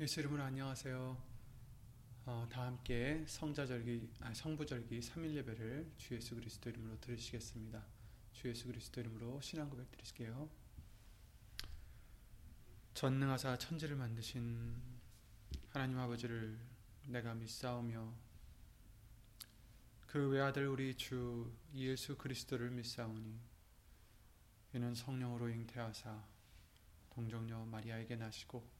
예수 이름으로 안녕하세요. 어, 다 함께 성자절기, 아, 성부절기 3일 예배를 주 예수 그리스도 이름으로 드리시겠습니다. 주 예수 그리스도 이름으로 신앙 고백 드리실게요. 전능하사 천지를 만드신 하나님 아버지를 내가 믿사오며 그 외아들 우리 주 예수 그리스도를 믿사오니 이는 성령으로 잉태하사 동정녀 마리아에게 나시고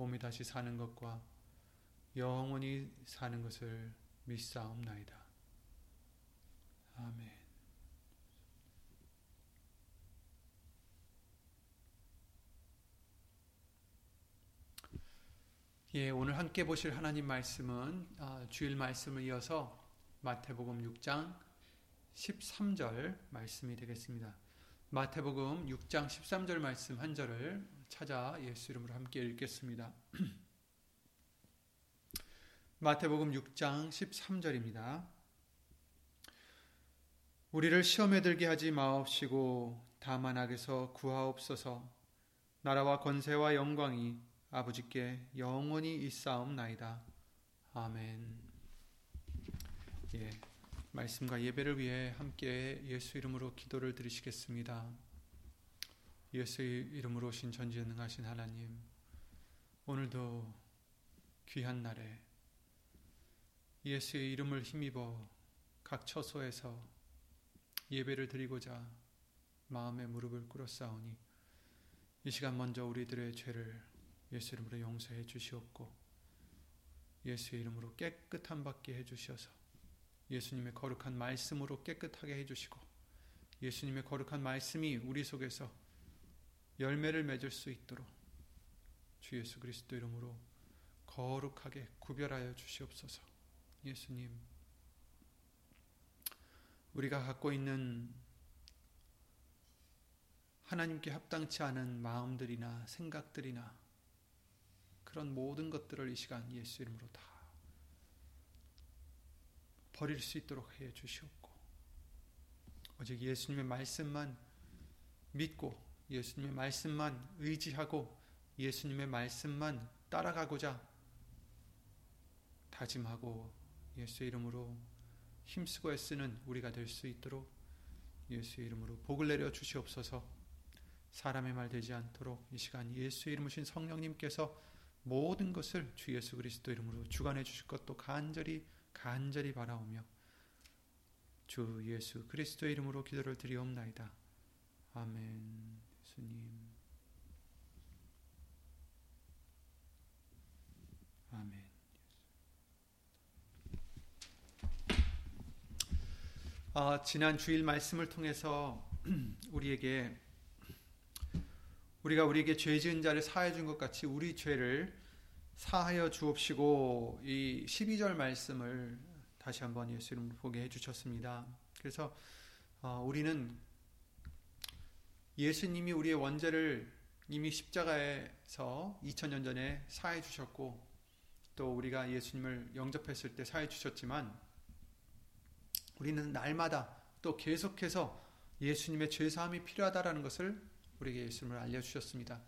몸이 다시 사는 것과 영원히 사는 것을 믿사옵나이다. 아멘. 예, 오늘 함께 보실 하나님 말씀은 아, 주일 말씀을 이어서 마태복음 6장 13절 말씀이 되겠습니다. 마태복음 6장 13절 말씀 한 절을 찾아 예수 이름으로 함께 읽겠습니다. 마태복음 6장 13절입니다. 우리를 시험에 들게 하지 마옵시고 다만 악에서 구하옵소서 나라와 권세와 영광이 아버지께 영원히 있사옵나이다. 아멘. 예. 말씀과 예배를 위해 함께 예수 이름으로 기도를 드리시겠습니다. 예수 이름으로 오신 전지전능하신 하나님, 오늘도 귀한 날에 예수의 이름을 힘입어 각 처소에서 예배를 드리고자 마음의 무릎을 꿇었사오니 이 시간 먼저 우리들의 죄를 예수 이름으로 용서해 주시옵고 예수의 이름으로 깨끗한 받게 해 주셔서 예수님의 거룩한 말씀으로 깨끗하게 해 주시고 예수님의 거룩한 말씀이 우리 속에서 열매를 맺을 수 있도록 주 예수 그리스도 이름으로 거룩하게 구별하여 주시옵소서. 예수님, 우리가 갖고 있는 하나님께 합당치 않은 마음들이나 생각들이나 그런 모든 것들을 이 시간 예수 이름으로 다 버릴 수 있도록 해 주시옵고 오직 예수님의 말씀만 믿고 예수님의 말씀만 의지하고 예수님의 말씀만 따라가고자 다짐하고 예수의 이름으로 힘쓰고 애쓰는 우리가 될 수 있도록 예수의 이름으로 복을 내려 주시옵소서 사람의 말 되지 않도록 이 시간 예수의 이름으신 성령님께서 모든 것을 주 예수 그리스도 이름으로 주관해 주실 것도 간절히 간절히 바라오며 주 예수 그리스도의 이름으로 기도를 드리옵나이다. 아멘. 예수님. 아멘. 아, 지난 주일 말씀을 통해서 우리에게 우리가 우리에게 죄 지은 자를 사해 준 것 같이 우리 죄를 사하여 주옵시고 이 12절 말씀을 다시 한번 예수 이름으로 보게 해 주셨습니다. 그래서 어, 우리는 예수님이 우리의 원죄를 이미 십자가에서 2000년 전에 사해 주셨고 또 우리가 예수님을 영접했을 때 사해 주셨지만 우리는 날마다 또 계속해서 예수님의 죄 사함이 필요하다라는 것을 우리에게 예수님을 알려 주셨습니다.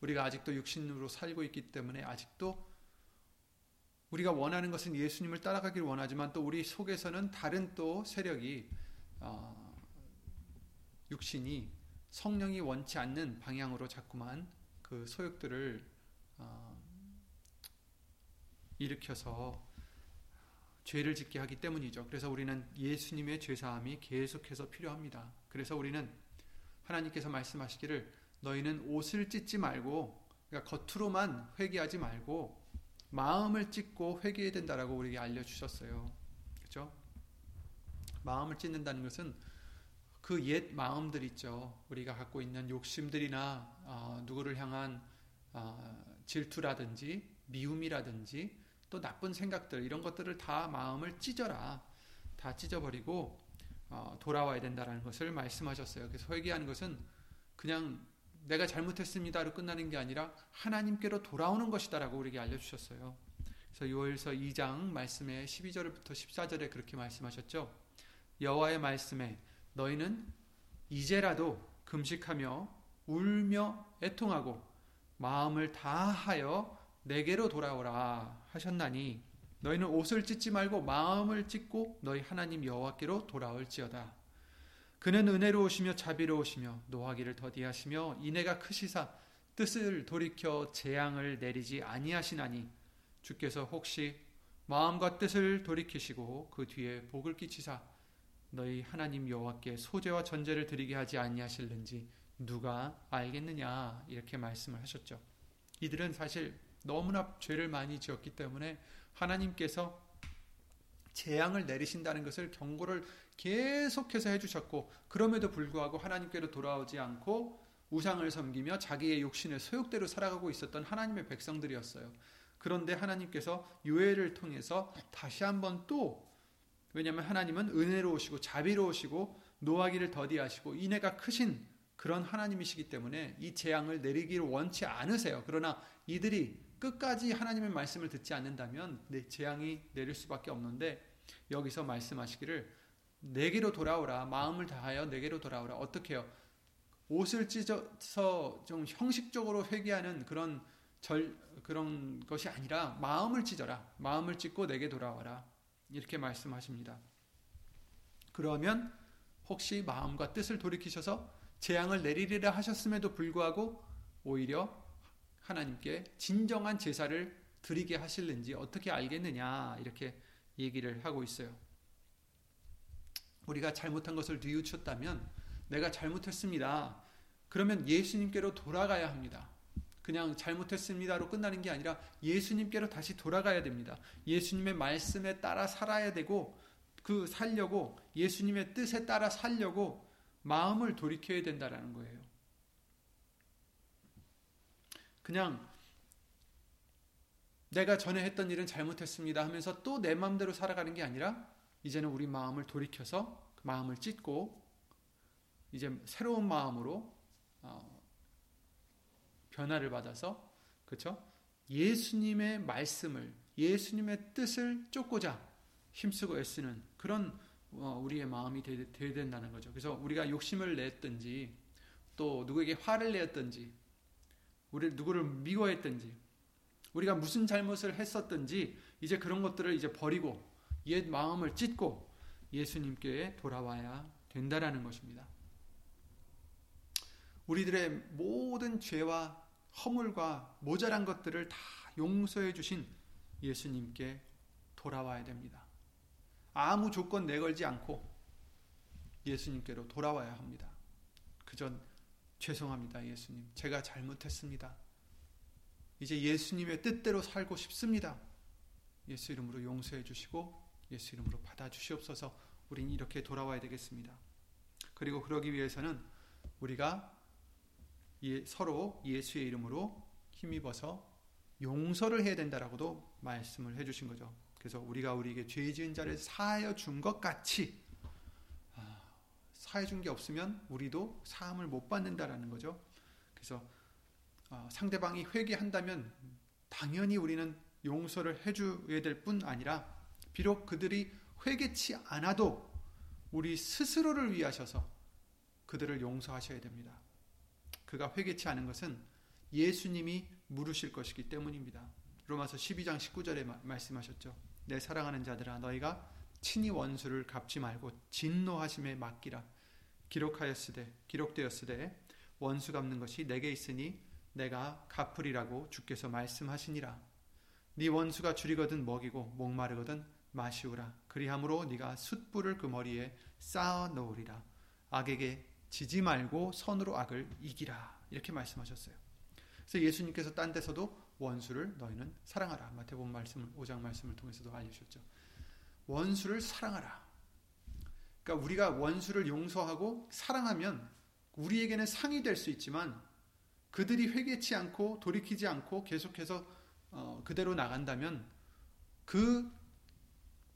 우리가 아직도 육신으로 살고 있기 때문에 아직도 우리가 원하는 것은 예수님을 따라가기를 원하지만 또 우리 속에서는 다른 또 세력이 어, 육신이 성령이 원치 않는 방향으로 자꾸만 그 소욕들을 어, 일으켜서 죄를 짓게 하기 때문이죠. 그래서 우리는 예수님의 죄사함이 계속해서 필요합니다. 그래서 우리는 하나님께서 말씀하시기를 너희는 옷을 찢지 말고 그러니까 겉으로만 회개하지 말고 마음을 찢고 회개해야 된다라고 우리에게 알려주셨어요. 그렇죠? 마음을 찢는다는 것은 그 옛 마음들 있죠. 우리가 갖고 있는 욕심들이나 어, 누구를 향한 어, 질투라든지 미움이라든지 또 나쁜 생각들 이런 것들을 다 마음을 찢어라. 다 찢어버리고 어, 돌아와야 된다라는 것을 말씀하셨어요. 그래서 회개하는 것은 그냥 내가 잘못했습니다로 끝나는 게 아니라 하나님께로 돌아오는 것이다라고 우리에게 알려주셨어요. 그래서 요엘서 2장 말씀에 12절부터 14절에 그렇게 말씀하셨죠. 여호와의 말씀에 너희는 이제라도 금식하며 울며 애통하고 마음을 다하여 내게로 돌아오라 하셨나니 너희는 옷을 찢지 말고 마음을 찢고 너희 하나님 여호와께로 돌아올지어다. 그는 은혜로우시며 자비로우시며 노하기를 더디하시며 인애가 크시사 뜻을 돌이켜 재앙을 내리지 아니하시나니 주께서 혹시 마음과 뜻을 돌이키시고 그 뒤에 복을 끼치사 너희 하나님 여호와께 소재와 전제를 드리게 하지 아니하실는지 누가 알겠느냐 이렇게 말씀을 하셨죠. 이들은 사실 너무나 죄를 많이 지었기 때문에 하나님께서 재앙을 내리신다는 것을 경고를 계속해서 해주셨고 그럼에도 불구하고 하나님께로 돌아오지 않고 우상을 섬기며 자기의 욕심의 소욕대로 살아가고 있었던 하나님의 백성들이었어요. 그런데 하나님께서 유해를 통해서 다시 한번 또 왜냐하면 하나님은 은혜로우시고 자비로우시고 노하기를 더디하시고 인애가 크신 그런 하나님이시기 때문에 이 재앙을 내리기를 원치 않으세요. 그러나 이들이 끝까지 하나님의 말씀을 듣지 않는다면 내 재앙이 내릴 수밖에 없는데 여기서 말씀하시기를 내게로 돌아오라 마음을 다하여 내게로 돌아오라. 어떻게 요? 옷을 찢어서 좀 형식적으로 회개하는 그런 절 그런 것이 아니라 마음을 찢어라. 마음을 찢고 내게 돌아와라 이렇게 말씀하십니다. 그러면 혹시 마음과 뜻을 돌이키셔서 재앙을 내리리라 하셨음에도 불구하고 오히려 하나님께 진정한 제사를 드리게 하실는지 어떻게 알겠느냐 이렇게 얘기를 하고 있어요. 우리가 잘못한 것을 뉘우쳤다면 내가 잘못했습니다. 그러면 예수님께로 돌아가야 합니다. 그냥 잘못했습니다로 끝나는 게 아니라 예수님께로 다시 돌아가야 됩니다. 예수님의 말씀에 따라 살아야 되고 그 살려고 예수님의 뜻에 따라 살려고 마음을 돌이켜야 된다라는 거예요. 그냥 내가 전에 했던 일은 잘못했습니다 하면서 또 내 마음대로 살아가는 게 아니라 이제는 우리 마음을 돌이켜서 그 마음을 찢고 이제 새로운 마음으로 어, 변화를 받아서 그렇죠? 예수님의 말씀을 예수님의 뜻을 쫓고자 힘쓰고 애쓰는 그런 어, 우리의 마음이 되어야 된다는 거죠. 그래서 우리가 욕심을 냈든지 또 누구에게 화를 내었든지 우리 누구를 미워했든지 우리가 무슨 잘못을 했었든지 이제 그런 것들을 이제 버리고 옛 마음을 찢고 예수님께 돌아와야 된다라는 것입니다. 우리들의 모든 죄와 허물과 모자란 것들을 다 용서해 주신 예수님께 돌아와야 됩니다. 아무 조건 내걸지 않고 예수님께로 돌아와야 합니다. 그전 죄송합니다, 예수님. 제가 잘못했습니다. 이제 예수님의 뜻대로 살고 싶습니다. 예수 이름으로 용서해 주시고 예수 이름으로 받아 주시옵소서. 우린 이렇게 돌아와야 되겠습니다. 그리고 그러기 위해서는 우리가 예, 서로 예수의 이름으로 힘입어서 용서를 해야 된다라고도 말씀을 해 주신 거죠. 그래서 우리가 우리에게 죄 지은 자를 사하여 준 것 같이 사해 준 게 없으면 우리도 사함을 못 받는다라는 거죠. 그래서 어, 상대방이 회개한다면 당연히 우리는 용서를 해줘야 될 뿐 아니라 비록 그들이 회개치 않아도 우리 스스로를 위하셔서 그들을 용서하셔야 됩니다. 그가 회개치 않은 것은 예수님이 물으실 것이기 때문입니다. 로마서 12장 19절에 말씀하셨죠. 내 사랑하는 자들아 너희가 친히 원수를 갚지 말고 진노하심에 맡기라. 기록하였으되 기록되었으되 원수 갚는 것이 내게 있으니 내가 갚으리라고 주께서 말씀하시니라 네 원수가 줄이거든 먹이고 목마르거든 마시우라 그리함으로 네가 숯불을 그 머리에 쌓아 놓으리라 악에게 지지 말고 선으로 악을 이기라 이렇게 말씀하셨어요. 그래서 예수님께서 딴 데서도 원수를 너희는 사랑하라 마태복음 말씀을 5장 말씀을 통해서도 알려주셨죠. 원수를 사랑하라. 그러니까 우리가 원수를 용서하고 사랑하면 우리에게는 상이 될 수 있지만 그들이 회개치 않고 돌이키지 않고 계속해서 어, 그대로 나간다면 그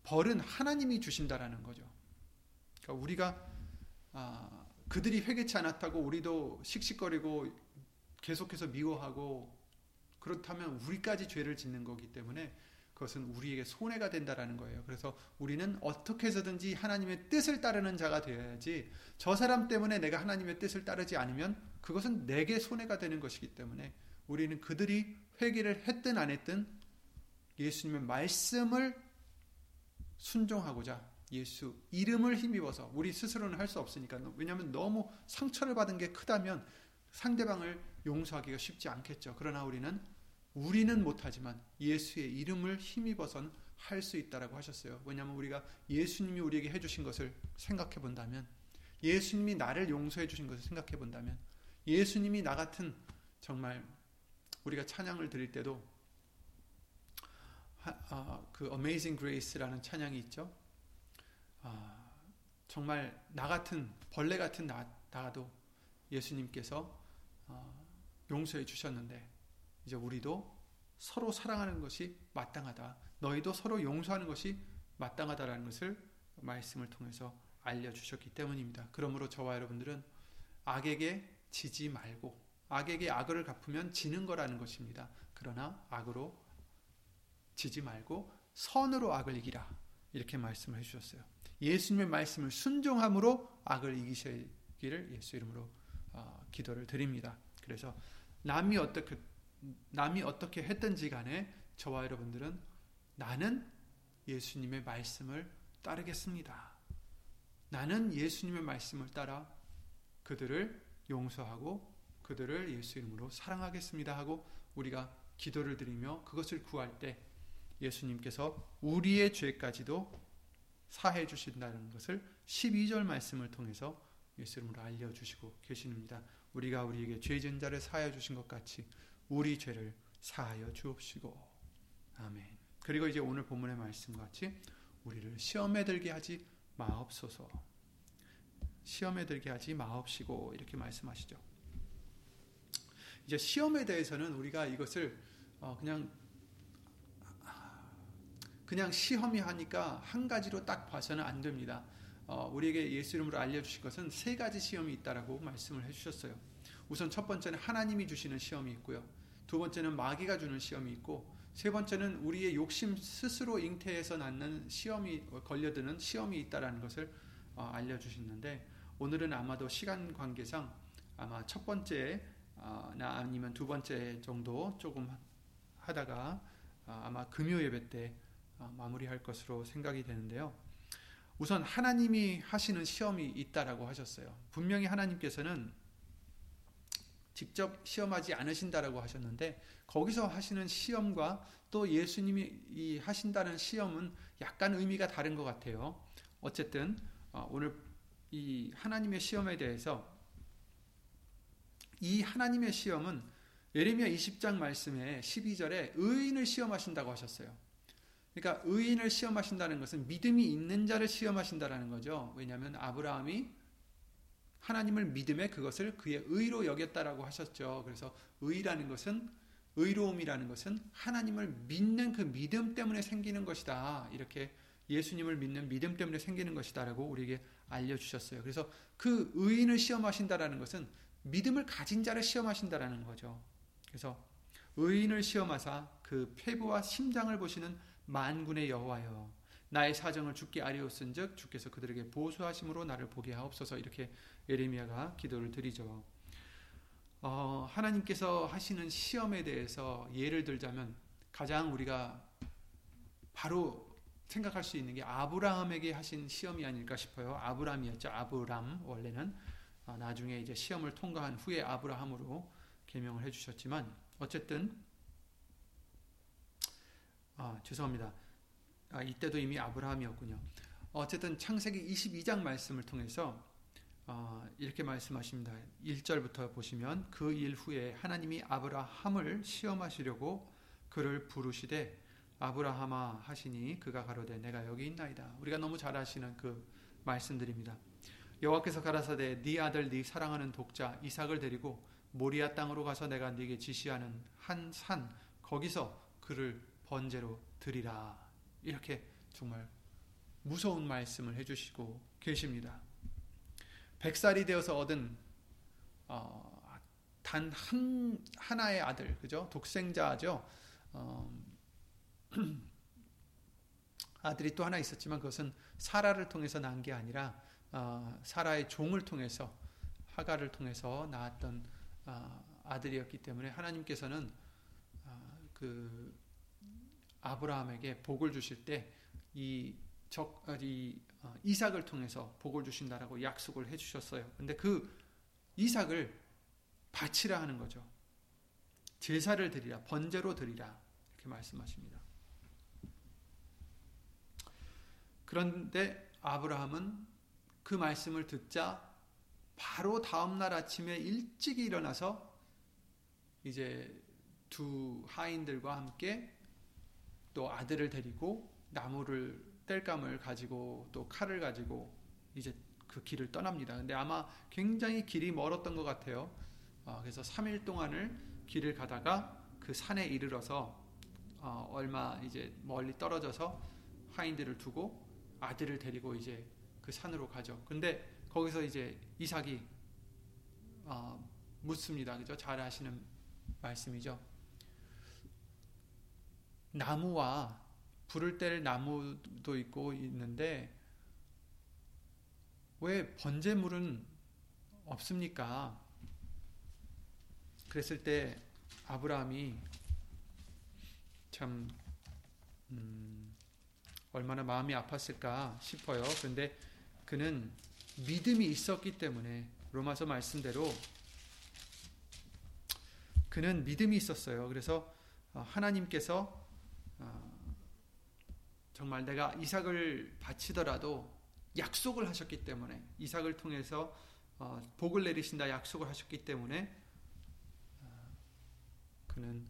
벌은 하나님이 주신다라는 거죠. 그러니까 우리가 아, 그들이 회개치 않았다고 우리도 씩씩거리고 계속해서 미워하고 그렇다면 우리까지 죄를 짓는 거기 때문에 그것은 우리에게 손해가 된다라는 거예요. 그래서 우리는 어떻게 해서든지 하나님의 뜻을 따르는 자가 되어야지 저 사람 때문에 내가 하나님의 뜻을 따르지 않으면 그것은 내게 손해가 되는 것이기 때문에 우리는 그들이 회개를 했든 안 했든 예수님의 말씀을 순종하고자 예수 이름을 힘입어서 우리 스스로는 할 수 없으니까 왜냐하면 너무 상처를 받은 게 크다면 상대방을 용서하기가 쉽지 않겠죠. 그러나 우리는 우리는 못하지만 예수의 이름을 힘입어선 할 수 있다라고 하셨어요. 왜냐하면 우리가 예수님이 우리에게 해주신 것을 생각해 본다면, 예수님이 나를 용서해 주신 것을 생각해 본다면, 예수님이 나 같은 정말 우리가 찬양을 드릴 때도 하, 아, 그 Amazing Grace라는 찬양이 있죠. 아, 정말 나 같은 벌레 같은 나, 나도 예수님께서 아, 용서해 주셨는데 이제 우리도 서로 사랑하는 것이 마땅하다. 너희도 서로 용서하는 것이 마땅하다라는 것을 말씀을 통해서 알려주셨기 때문입니다. 그러므로 저와 여러분들은 악에게 지지 말고 악에게 악을 갚으면 지는 거라는 것입니다. 그러나 악으로 지지 말고 선으로 악을 이기라. 이렇게 말씀을 해주셨어요. 예수님의 말씀을 순종함으로 악을 이기시기를 예수 이름으로 어, 기도를 드립니다. 그래서 남이 어떻게 남이 어떻게 했든지 간에 저와 여러분들은 나는 예수님의 말씀을 따르겠습니다. 나는 예수님의 말씀을 따라 그들을 용서하고 그들을 예수 이름으로 사랑하겠습니다 하고 우리가 기도를 드리며 그것을 구할 때 예수님께서 우리의 죄까지도 사해 주신다는 것을 12절 말씀을 통해서 예수 이름으로 알려 주시고 계십니다. 우리가 우리에게 죄진 자를 사하여 주신 것 같이 우리 죄를 사하여 주옵시고 아멘. 그리고 이제 오늘 본문의 말씀 같이 우리를 시험에 들게 하지 마옵소서. 시험에 들게 하지 마옵시고 이렇게 말씀하시죠. 이제 시험에 대해서는 우리가 이것을 어 그냥 그냥 시험이 하니까 한 가지로 딱 봐서는 안 됩니다. 어 우리에게 예수 이름으로 알려주신 것은 세 가지 시험이 있다라고 말씀을 해주셨어요. 우선 첫 번째는 하나님이 주시는 시험이 있고요. 두 번째는 마귀가 주는 시험이 있고 세 번째는 우리의 욕심 스스로 잉태해서 낳는 시험이 걸려드는 시험이 있다라는 것을 어, 알려주시는데 오늘은 아마도 시간 관계상 아마 첫 번째 어, 나 아니면 두 번째 정도 조금 하다가 어, 아마 금요 예배 때 마무리할 것으로 생각이 되는데요. 우선 하나님이 하시는 시험이 있다라고 하셨어요. 분명히 하나님께서는 직접 시험하지 않으신다라고 하셨는데 거기서 하시는 시험과 또 예수님이 하신다는 시험은 약간 의미가 다른 것 같아요. 어쨌든 어, 오늘 이 하나님의 시험에 대해서 이 하나님의 시험은 예레미야 20장 말씀에 12절에 의인을 시험하신다고 하셨어요. 그러니까 의인을 시험하신다는 것은 믿음이 있는 자를 시험하신다라는 거죠. 왜냐하면 아브라함이 하나님을 믿음에 그것을 그의 의로 여겼다라고 하셨죠. 그래서 의라는 것은 의로움이라는 것은 하나님을 믿는 그 믿음 때문에 생기는 것이다. 이렇게 예수님을 믿는 믿음 때문에 생기는 것이다라고 우리에게 알려주셨어요. 그래서 그 의인을 시험하신다라는 것은 믿음을 가진 자를 시험하신다라는 거죠. 그래서 의인을 시험하사 그 폐부와 심장을 보시는 만군의 여호와여 나의 사정을 주께 아리었은즉 주께서 그들에게 보수하심으로 나를 보게 하옵소서 이렇게 예레미야가 기도를 드리죠. 어, 하나님께서 하시는 시험에 대해서 예를 들자면 가장 우리가 바로 생각할 수 있는 게 아브라함에게 하신 시험이 아닐까 싶어요. 아브라함이었죠. 아브람 원래는 아, 나중에 이제 시험을 통과한 후에 아브라함으로 개명을 해주셨지만 어쨌든 아, 죄송합니다. 아, 이때도 이미 아브라함이었군요. 어쨌든 창세기 22장 말씀을 통해서 어, 이렇게 말씀하십니다. 1절부터 보시면 그 일 후에 하나님이 아브라함을 시험하시려고 그를 부르시되 아브라함아 하시니 그가 가로되 내가 여기 있나이다. 우리가 너무 잘 아시는 그 말씀들입니다. 여호와께서 가라사대 네 아들 네 사랑하는 독자 이삭을 데리고 모리아 땅으로 가서 내가 네게 지시하는 한 산 거기서 그를 번제로 드리라. 이렇게 정말 무서운 말씀을 해주시고 계십니다. 백살이 되어서 얻은 어, 단 한 하나의 아들, 그죠? 독생자죠. 어, 아들이 또 하나 있었지만 그것은 사라를 통해서 난 게 아니라 어, 사라의 종을 통해서 하가를 통해서 낳았던 어, 아들이었기 때문에 하나님께서는 어, 그 아브라함에게 복을 주실 때이 적, 이 어, 이삭을 통해서 복을 주신다라고 약속을 해 주셨어요. 근데 그 이삭을 바치라 하는 거죠. 제사를 드리라, 번제로 드리라 이렇게 말씀하십니다. 그런데 아브라함은 그 말씀을 듣자 바로 다음 날 아침에 일찍 일어나서 이제 두 하인들과 함께 또 아들을 데리고 나무를 뗄감을 가지고 또 칼을 가지고 이제 그 길을 떠납니다. 근데 아마 굉장히 길이 멀었던 것 같아요. 어, 그래서 3일 동안을 길을 가다가 그 산에 이르러서 어, 얼마 이제 멀리 떨어져서 하인들을 두고 아들을 데리고 이제 그 산으로 가죠. 근데 거기서 이제 이삭이 어, 묻습니다. 그죠? 잘 아시는 말씀이죠. 나무와 불을 뗄 나무도 있고 있는데 왜 번제물은 없습니까? 그랬을 때 아브라함이 참 음, 얼마나 마음이 아팠을까 싶어요. 그런데 그는 믿음이 있었기 때문에 로마서 말씀대로 그는 믿음이 있었어요. 그래서 하나님께서 정말 내가 이삭을 바치더라도 약속을 하셨기 때문에 이삭을 통해서 어, 복을 내리신다 약속을 하셨기 때문에 어, 그는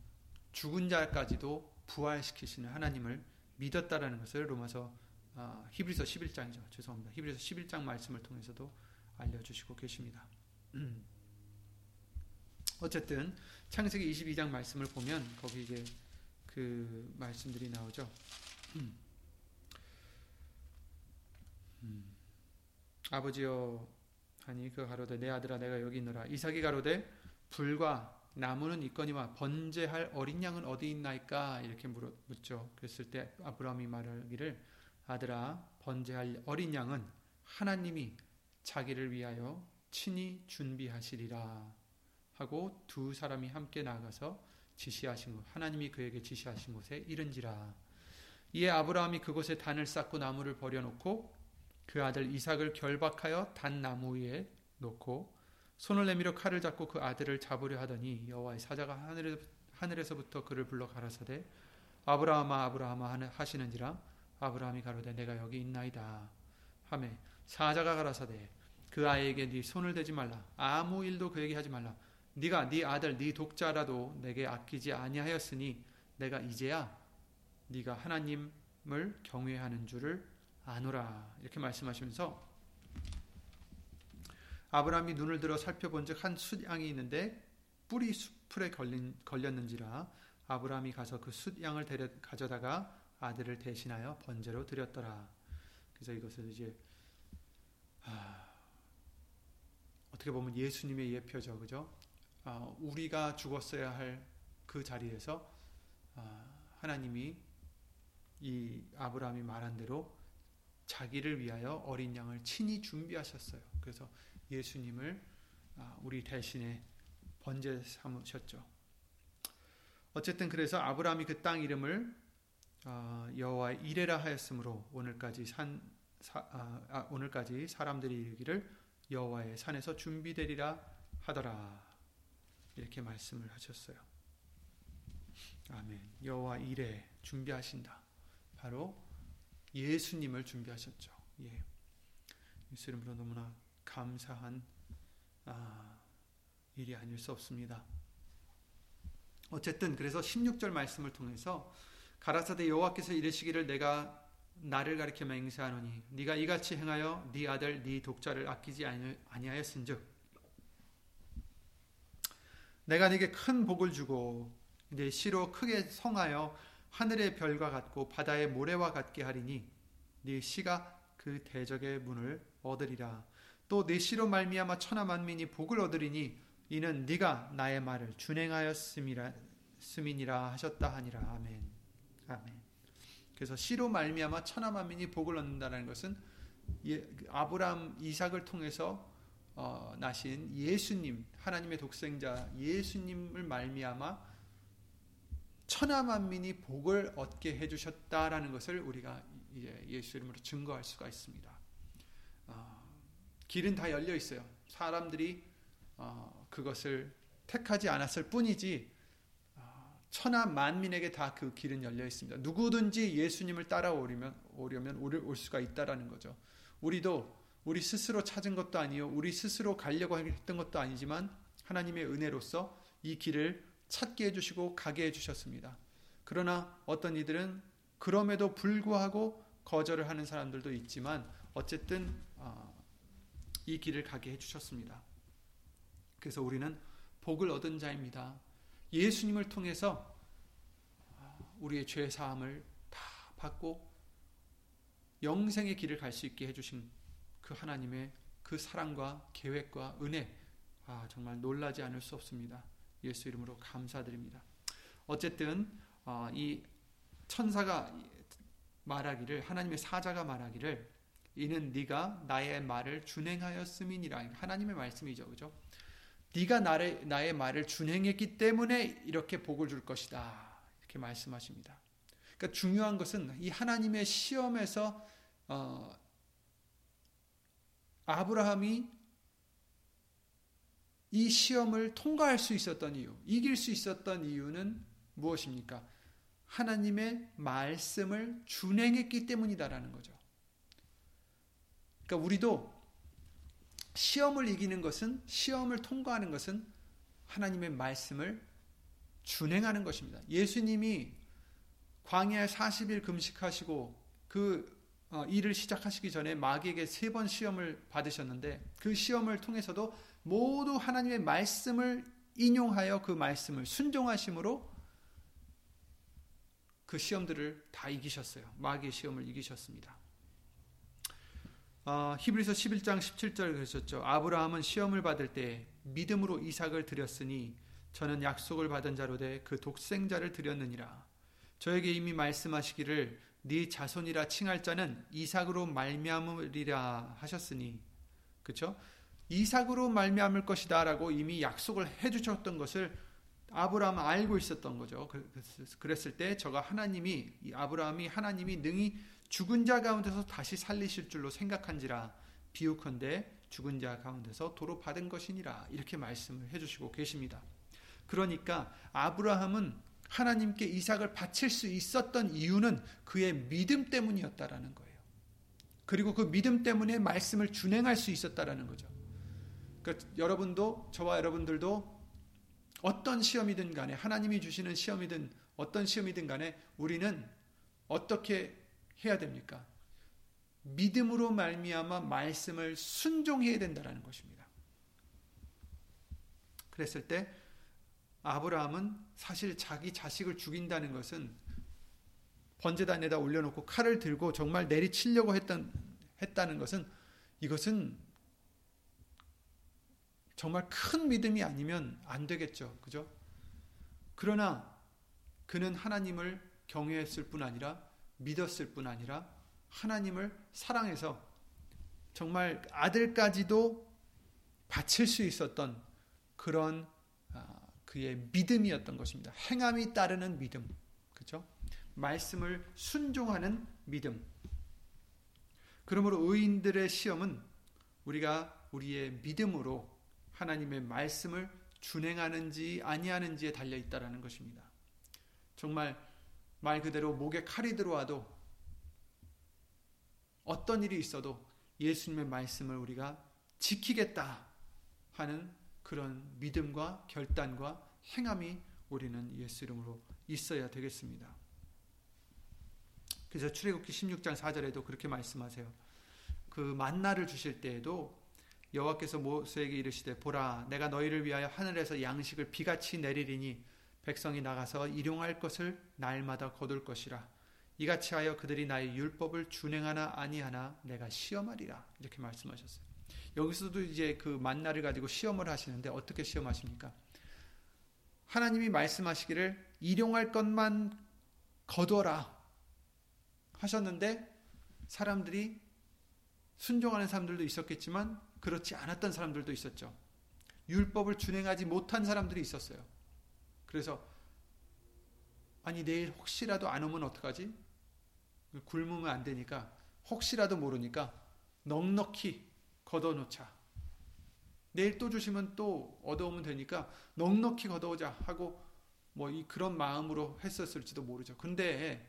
죽은 자까지도 부활시키시는 하나님을 믿었다라는 것을 로마서 어, 히브리서 11장이죠. 죄송합니다. 히브리서 11장 말씀을 통해서도 알려주시고 계십니다. 음. 어쨌든 창세기 22장 말씀을 보면 거기 이제 그 말씀들이 나오죠. 음. 음. 아버지여 하니 그 가로되 내 아들아 내가 여기 있노라 이삭이 가로되 불과 나무는 있거니와 번제할 어린 양은 어디 있나이까 이렇게 물어, 묻죠. 그랬을 때 아브라함이 말하기를 아들아 번제할 어린 양은 하나님이 자기를 위하여 친히 준비하시리라 하고 두 사람이 함께 나가서 지시하신 것 하나님이 그에게 지시하신 곳에 이른지라. 이에 아브라함이 그곳에 단을 쌓고 나무를 버려놓고 그 아들 이삭을 결박하여 단 나무 위에 놓고 손을 내밀어 칼을 잡고 그 아들을 잡으려 하더니 여호와의 사자가 하늘에, 하늘에서부터 그를 불러 가라사대 아브라함아 아브라함아 하시는지라? 아브라함이 가로되 내가 여기 있나이다. 하매 사자가 가라사대 그 아이에게 네 손을 대지 말라. 아무 일도 그에게 하지 말라 네가 네 아들 네 독자라도 내게 아끼지 아니하였으니 내가 이제야 네가 하나님을 경외하는 줄을 아노라 이렇게 말씀하시면서 아브라함이 눈을 들어 살펴본즉 한 숫양이 있는데 뿌리 수풀에 걸린, 걸렸는지라 아브라함이 가서 그 숫양을 데려 가져다가 아들을 대신하여 번제로 드렸더라. 그래서 이것을 이제 아, 어떻게 보면 예수님의 예표죠, 그죠? 아, 우리가 죽었어야 할 그 자리에서 아, 하나님이 이 아브라함이 말한 대로 자기를 위하여 어린 양을 친히 준비하셨어요. 그래서 예수님을 아, 우리 대신에 번제 삼으셨죠. 어쨌든 그래서 아브라함이 그 땅 이름을 아, 여호와 이레라 하였으므로 오늘까지 산 사, 아, 아, 오늘까지 사람들이 이르기를 여호와의 산에서 준비되리라 하더라 이렇게 말씀을 하셨어요. 아멘. 여호와 이레 준비하신다. 바로 예수님을 준비하셨죠. 예. 예수 이름으로 너무나 감사한 아, 일이 아닐 수 없습니다. 어쨌든 그래서 16절 말씀을 통해서 가라사대 여호와께서 이르시기를 내가 나를 가리켜 맹세하노니 네가 이같이 행하여 네 아들 네 독자를 아끼지 아니하였은즉 내가 네게 큰 복을 주고 네 씨로 크게 성하여 하늘의 별과 같고 바다의 모래와 같게 하리니 네 씨가 그 대적의 문을 얻으리라. 또네 씨로 말미암아 천하 만민이 복을 얻으리니 이는 네가 나의 말을 준행하였음이라 하셨다 하니라. 아멘. 아멘. 그래서 씨로 말미암아 천하 만민이 복을 얻는다는 것은 예, 아브라함 이삭을 통해서 어, 나신 예수님 하나님의 독생자 예수님을 말미암아 천하 만민이 복을 얻게 해주셨다라는 것을 우리가 이제 예수 이름으로 증거할 수가 있습니다. 어, 길은 다 열려 있어요. 사람들이 어, 그것을 택하지 않았을 뿐이지 어, 천하 만민에게 다 그 길은 열려 있습니다. 누구든지 예수님을 따라오려면 오려면 올 수가 있다라는 거죠. 우리도 우리 스스로 찾은 것도 아니요. 우리 스스로 가려고 했던 것도 아니지만 하나님의 은혜로서 이 길을 찾게 해주시고 가게 해주셨습니다. 그러나 어떤 이들은 그럼에도 불구하고 거절을 하는 사람들도 있지만 어쨌든 어, 이 길을 가게 해주셨습니다. 그래서 우리는 복을 얻은 자입니다. 예수님을 통해서 어, 우리의 죄 사함을 다 받고 영생의 길을 갈 수 있게 해주신 그 하나님의 그 사랑과 계획과 은혜 아, 정말 놀라지 않을 수 없습니다. 예수 이름으로 감사드립니다. 어쨌든 어, 이 천사가 말하기를 하나님의 사자가 말하기를 이는 네가 나의 말을 준행하였음이니라 하나님의 말씀이죠, 그죠? 네가 나의 나의 말을 준행했기 때문에 이렇게 복을 줄 것이다 이렇게 말씀하십니다. 그러니까 중요한 것은 이 하나님의 시험에서 어, 아브라함이 이 시험을 통과할 수 있었던 이유, 이길 수 있었던 이유는 무엇입니까? 하나님의 말씀을 준행했기 때문이다라는 거죠. 그러니까 우리도 시험을 이기는 것은 시험을 통과하는 것은 하나님의 말씀을 준행하는 것입니다. 예수님이 광야에 40일 금식하시고 그 어, 일을 시작하시기 전에 마귀에게 세 번 시험을 받으셨는데 그 시험을 통해서도 모두 하나님의 말씀을 인용하여 그 말씀을 순종하심으로 그 시험들을 다 이기셨어요. 마귀의 시험을 이기셨습니다. 어, 히브리서 11장 17절 그러셨죠. 아브라함은 시험을 받을 때 믿음으로 이삭을 드렸으니 저는 약속을 받은 자로 돼 그 독생자를 드렸느니라. 저에게 이미 말씀하시기를 네 자손이라 칭할 자는 이삭으로 말미암으리라 하셨으니 그렇죠? 이삭으로 말미암을 것이다라고 이미 약속을 해 주셨던 것을 아브라함은 알고 있었던 거죠. 그, 그랬을 때 저가 하나님이 아브라함이 하나님이 능히 죽은 자 가운데서 다시 살리실 줄로 생각한지라 비유컨대 죽은 자 가운데서 도로 받은 것이니라 이렇게 말씀을 해 주시고 계십니다. 그러니까 아브라함은 하나님께 이삭을 바칠 수 있었던 이유는 그의 믿음 때문이었다라는 거예요. 그리고 그 믿음 때문에 말씀을 준행할 수 있었다라는 거죠. 그러니까 여러분도 저와 여러분들도 어떤 시험이든 간에 하나님이 주시는 시험이든 어떤 시험이든 간에 우리는 어떻게 해야 됩니까? 믿음으로 말미암아 말씀을 순종해야 된다라는 것입니다. 그랬을 때 아브라함은 사실 자기 자식을 죽인다는 것은 번제단에다 올려놓고 칼을 들고 정말 내리치려고 했던, 했다는 것은 이것은 정말 큰 믿음이 아니면 안 되겠죠. 그죠? 그러나 그는 하나님을 경외했을 뿐 아니라 믿었을 뿐 아니라 하나님을 사랑해서 정말 아들까지도 바칠 수 있었던 그런 그의 믿음이었던 것입니다. 행함이 따르는 믿음. 그죠? 말씀을 순종하는 믿음. 그러므로 의인들의 시험은 우리가 우리의 믿음으로 하나님의 말씀을 준행하는지 아니하는지에 달려 있다라는 것입니다. 정말 말 그대로 목에 칼이 들어와도 어떤 일이 있어도 예수님의 말씀을 우리가 지키겠다 하는 그런 믿음과 결단과 행함이 우리는 예수 이름으로 있어야 되겠습니다. 그래서 출애굽기 16장 4절에도 그렇게 말씀하세요. 그 만나를 주실 때에도 여호와께서 모세에게 이르시되 보라 내가 너희를 위하여 하늘에서 양식을 비같이 내리리니 백성이 나가서 일용할 것을 날마다 거둘 것이라 이같이 하여 그들이 나의 율법을 준행하나 아니하나 내가 시험하리라 이렇게 말씀하셨어요. 여기서도 이제 그 만나를 가지고 시험을 하시는데 어떻게 시험하십니까? 하나님이 말씀하시기를 일용할 것만 거둬라 하셨는데 사람들이 순종하는 사람들도 있었겠지만 그렇지 않았던 사람들도 있었죠. 율법을 준행하지 못한 사람들이 있었어요. 그래서 아니 내일 혹시라도 안 오면 어떡하지? 굶으면 안 되니까 혹시라도 모르니까 넉넉히 걷어놓자. 내일 또 주시면 또 얻어오면 되니까 넉넉히 걷어오자 하고 뭐 이 그런 마음으로 했었을지도 모르죠. 근데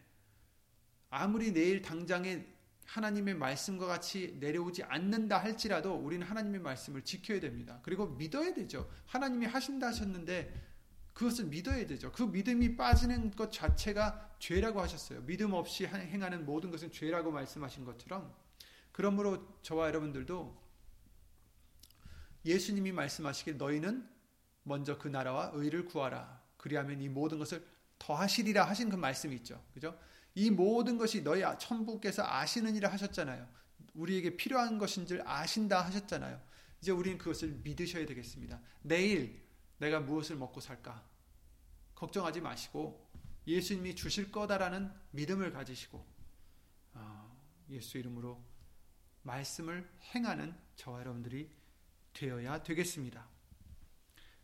아무리 내일 당장에 하나님의 말씀과 같이 내려오지 않는다 할지라도 우리는 하나님의 말씀을 지켜야 됩니다. 그리고 믿어야 되죠. 하나님이 하신다 하셨는데 그것을 믿어야 되죠. 그 믿음이 빠지는 것 자체가 죄라고 하셨어요. 믿음 없이 행하는 모든 것은 죄라고 말씀하신 것처럼 그러므로 저와 여러분들도 예수님이 말씀하시길 너희는 먼저 그 나라와 의를 구하라. 그리하면 이 모든 것을 더하시리라 하신 그 말씀이 있죠. 그죠? 이 모든 것이 너희 천부께서 아시느니라 하셨잖아요. 우리에게 필요한 것인 줄 아신다 하셨잖아요. 이제 우리는 그것을 믿으셔야 되겠습니다. 내일 내가 무엇을 먹고 살까? 걱정하지 마시고 예수님이 주실 거다라는 믿음을 가지시고 아, 예수 이름으로 말씀을 행하는 저와 여러분들이 되어야 되겠습니다.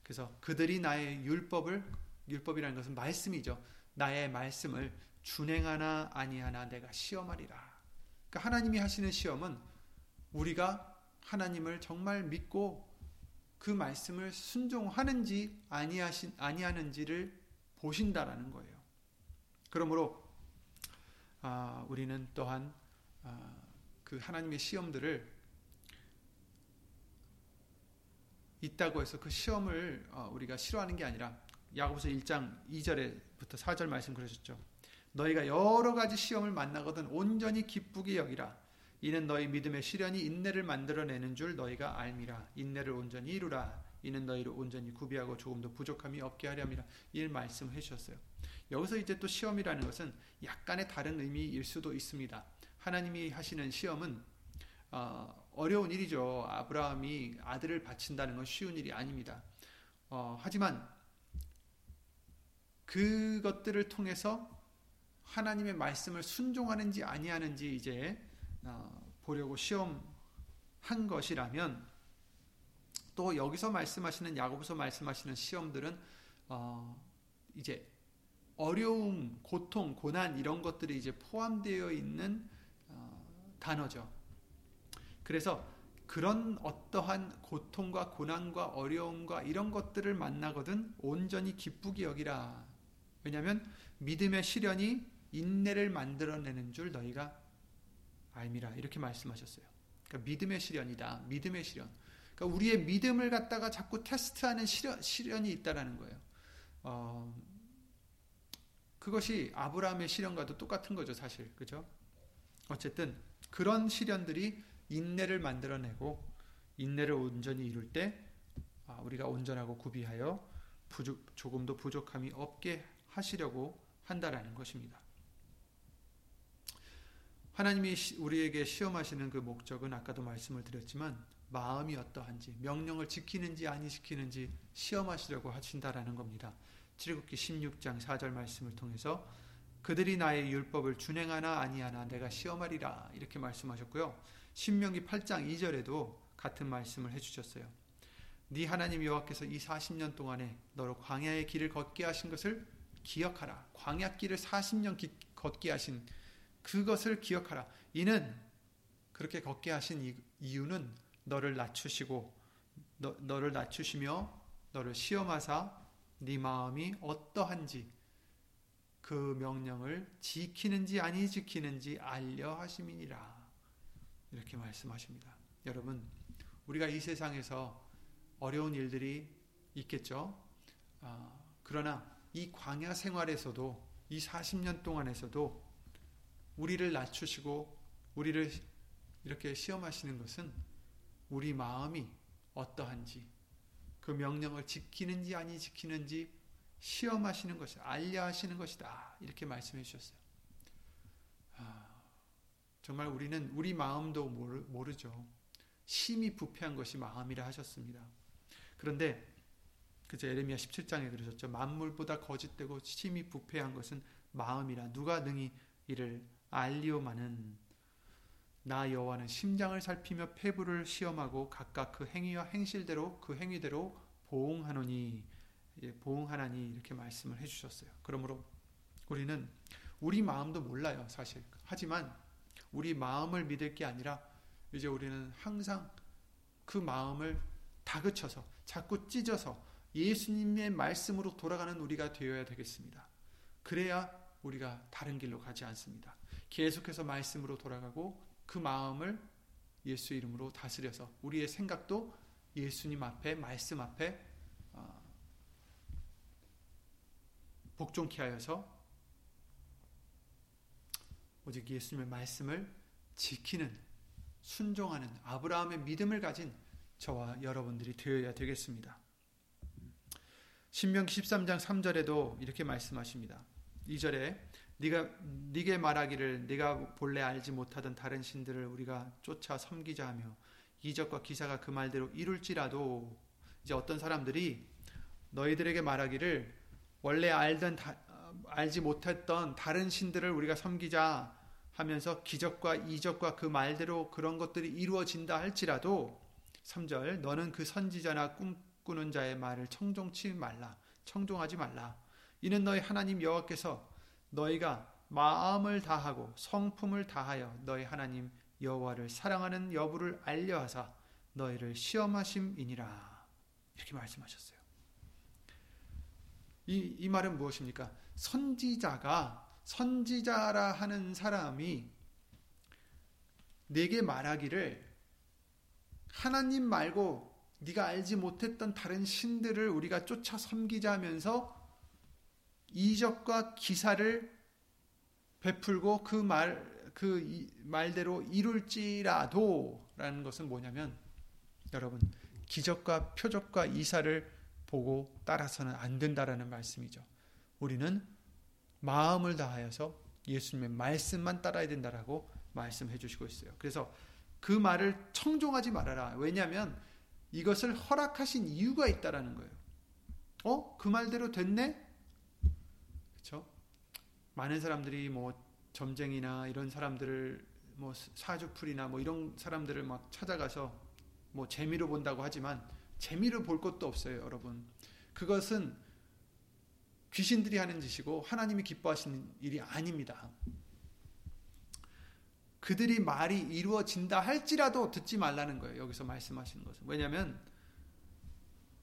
그래서 그들이 나의 율법을 율법이라는 것은 말씀이죠. 나의 말씀을 준행하나 아니하나 내가 시험하리라. 그러니까 하나님이 하시는 시험은 우리가 하나님을 정말 믿고 그 말씀을 순종하는지 아니하신 아니하는지를 보신다라는 거예요. 그러므로 아, 우리는 또한 아, 그 하나님의 시험들을 있다고 해서 그 시험을 어, 우리가 싫어하는 게 아니라 야고보서 1장 2절에부터 4절 말씀 그러셨죠. 너희가 여러 가지 시험을 만나거든 온전히 기쁘게 여기라. 이는 너희 믿음의 시련이 인내를 만들어내는 줄 너희가 알미라. 인내를 온전히 이루라. 이는 너희를 온전히 구비하고 조금도 부족함이 없게 하렴이라. 이 말씀해 주셨어요. 여기서 이제 또 시험이라는 것은 약간의 다른 의미일 수도 있습니다. 하나님이 하시는 시험은 어, 어려운 일이죠. 아브라함이 아들을 바친다는 건 쉬운 일이 아닙니다. 어, 하지만 그것들을 통해서 하나님의 말씀을 순종하는지 아니하는지 이제 어, 보려고 시험한 것이라면 또 여기서 말씀하시는 야고보서 말씀하시는 시험들은 어 이제 어려움, 고통, 고난 이런 것들이 이제 포함되어 있는 어 단어죠. 그래서 그런 어떠한 고통과 고난과 어려움과 이런 것들을 만나거든 온전히 기쁘게 여기라. 왜냐하면 믿음의 시련이 인내를 만들어내는 줄 너희가 알미라 이렇게 말씀하셨어요. 그러니까 믿음의 시련이다. 믿음의 시련. 그러니까 우리의 믿음을 갖다가 자꾸 테스트하는 시련, 시련이 있다라는 거예요. 어, 그것이 아브라함의 시련과도 똑같은 거죠, 사실. 그죠? 어쨌든 그런 시련들이 인내를 만들어내고 인내를 온전히 이룰 때 아, 우리가 온전하고 구비하여 부족, 조금도 부족함이 없게 하시려고 한다라는 것입니다. 하나님이 우리에게 시험하시는 그 목적은 아까도 말씀을 드렸지만 마음이 어떠한지 명령을 지키는지 아니 지키는지 시험하시려고 하신다라는 겁니다. 출애굽기 16장 4절 말씀을 통해서 그들이 나의 율법을 준행하나 아니하나 내가 시험하리라 이렇게 말씀하셨고요. 신명기 8장 2절에도 같은 말씀을 해 주셨어요. 네 하나님 여호와께서 이 40년 동안에 너로 광야의 길을 걷게 하신 것을 기억하라. 광야 길을 40년 기, 걷게 하신 그것을 기억하라. 이는 그렇게 걷게 하신 이유는 너를 낮추시고 너, 너를 낮추시며 너를 시험하사 네 마음이 어떠한지 그 명령을 지키는지 아니 지키는지 알려 하심이니라. 이렇게 말씀하십니다. 여러분, 우리가 이 세상에서 어려운 일들이 있겠죠. 아, 그러나 이 광야 생활에서도 이 40년 동안에서도 우리를 낮추시고 우리를 이렇게 시험하시는 것은 우리 마음이 어떠한지 그 명령을 지키는지 아니 지키는지 시험하시는 것이 알려 하시는 것이다. 이렇게 말씀해 주셨어요. 아, 정말 우리는 우리 마음도 모르, 죠 심히 부패한 것이 마음이라 하셨습니다. 그런데 그저 에레미야 17장에 그러셨죠. 만물보다 거짓되고 심히 부패한 것은 마음이라 누가 능히 이를 알리오마는 나 여호와는 심장을 살피며 폐부를 시험하고 각각 그 행위와 행실대로 그 행위대로 보응하노니 예, 보응하나니 이렇게 말씀을 해주셨어요. 그러므로 우리는 우리 마음도 몰라요, 사실. 하지만 우리 마음을 믿을 게 아니라 이제 우리는 항상 그 마음을 다그쳐서 자꾸 찢어서 예수님의 말씀으로 돌아가는 우리가 되어야 되겠습니다. 그래야 우리가 다른 길로 가지 않습니다. 계속해서 말씀으로 돌아가고 그 마음을 예수 이름으로 다스려서 우리의 생각도 예수님 앞에 말씀 앞에 어, 복종케 하여서 오직 예수님의 말씀을 지키는 순종하는 아브라함의 믿음을 가진 저와 여러분들이 되어야 되겠습니다. 신명기 13장 3절에도 이렇게 말씀하십니다. 2절에 네가 네게 말하기를 네가 본래 알지 못하던 다른 신들을 우리가 쫓아 섬기자 하며 이적과 기사가 그 말대로 이룰지라도 이제 어떤 사람들이 너희들에게 말하기를 원래 알던 다, 알지 못했던 다른 신들을 우리가 섬기자 하면서 기적과 이적과 그 말대로 그런 것들이 이루어진다 할지라도 3절 너는 그 선지자나 꿈꾸는 자의 말을 청종치 말라 청종하지 말라 이는 너희 하나님 여호와께서 너희가 마음을 다하고 성품을 다하여 너희 하나님 여호와를 사랑하는 여부를 알려하사 너희를 시험하심이니라 이렇게 말씀하셨어요. 이, 이 말은 무엇입니까? 선지자가 선지자라 하는 사람이 내게 말하기를 하나님 말고 네가 알지 못했던 다른 신들을 우리가 쫓아 섬기자면서 이적과 기사를 베풀고 그 말, 그 말대로 이룰지라도 라는 것은 뭐냐면 여러분, 기적과 표적과 이사를 보고 따라서는 안 된다라는 말씀이죠. 우리는 마음을 다하여서 예수님의 말씀만 따라야 된다라고 말씀해 주시고 있어요. 그래서 그 말을 청종하지 말아라. 왜냐하면 이것을 허락하신 이유가 있다라는 거예요. 어? 그 말대로 됐네? 그렇죠? 많은 사람들이 뭐 점쟁이나 이런 사람들을 뭐 사주풀이나 뭐 이런 사람들을 막 찾아가서 뭐 재미로 본다고 하지만 재미로 볼 것도 없어요, 여러분. 그것은 귀신들이 하는 짓이고 하나님이 기뻐하시는 일이 아닙니다. 그들이 말이 이루어진다 할지라도 듣지 말라는 거예요. 여기서 말씀하시는 것은. 왜냐하면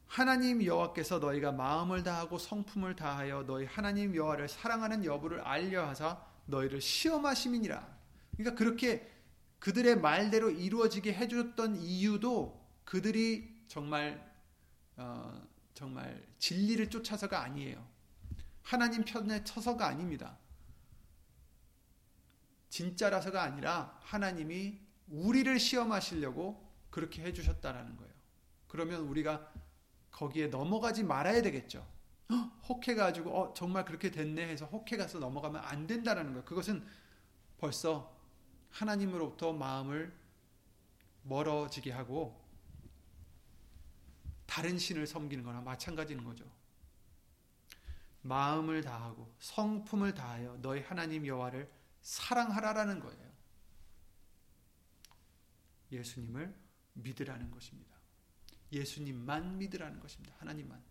하나님 여호와께서 너희가 마음을 다하고 성품을 다하여 너희 하나님 여호와를 사랑하는 여부를 알려하사 너희를 시험하심이니라. 그러니까 그렇게 그들의 말대로 이루어지게 해줬던 이유도 그들이 정말 어, 정말 진리를 쫓아서가 아니에요. 하나님 편에 쳐서가 아닙니다. 진짜라서가 아니라 하나님이 우리를 시험하시려고 그렇게 해주셨다라는 거예요. 그러면 우리가 거기에 넘어가지 말아야 되겠죠. 혹해가지고 어, 정말 그렇게 됐네 해서 혹해가서 넘어가면 안 된다라는 거예요. 그것은 벌써 하나님으로부터 마음을 멀어지게 하고 다른 신을 섬기는 거나 마찬가지인 거죠. 마음을 다하고 성품을 다하여 너희 하나님 여호와를 사랑하라라는 거예요. 예수님을 믿으라는 것입니다. 예수님만 믿으라는 것입니다. 하나님만.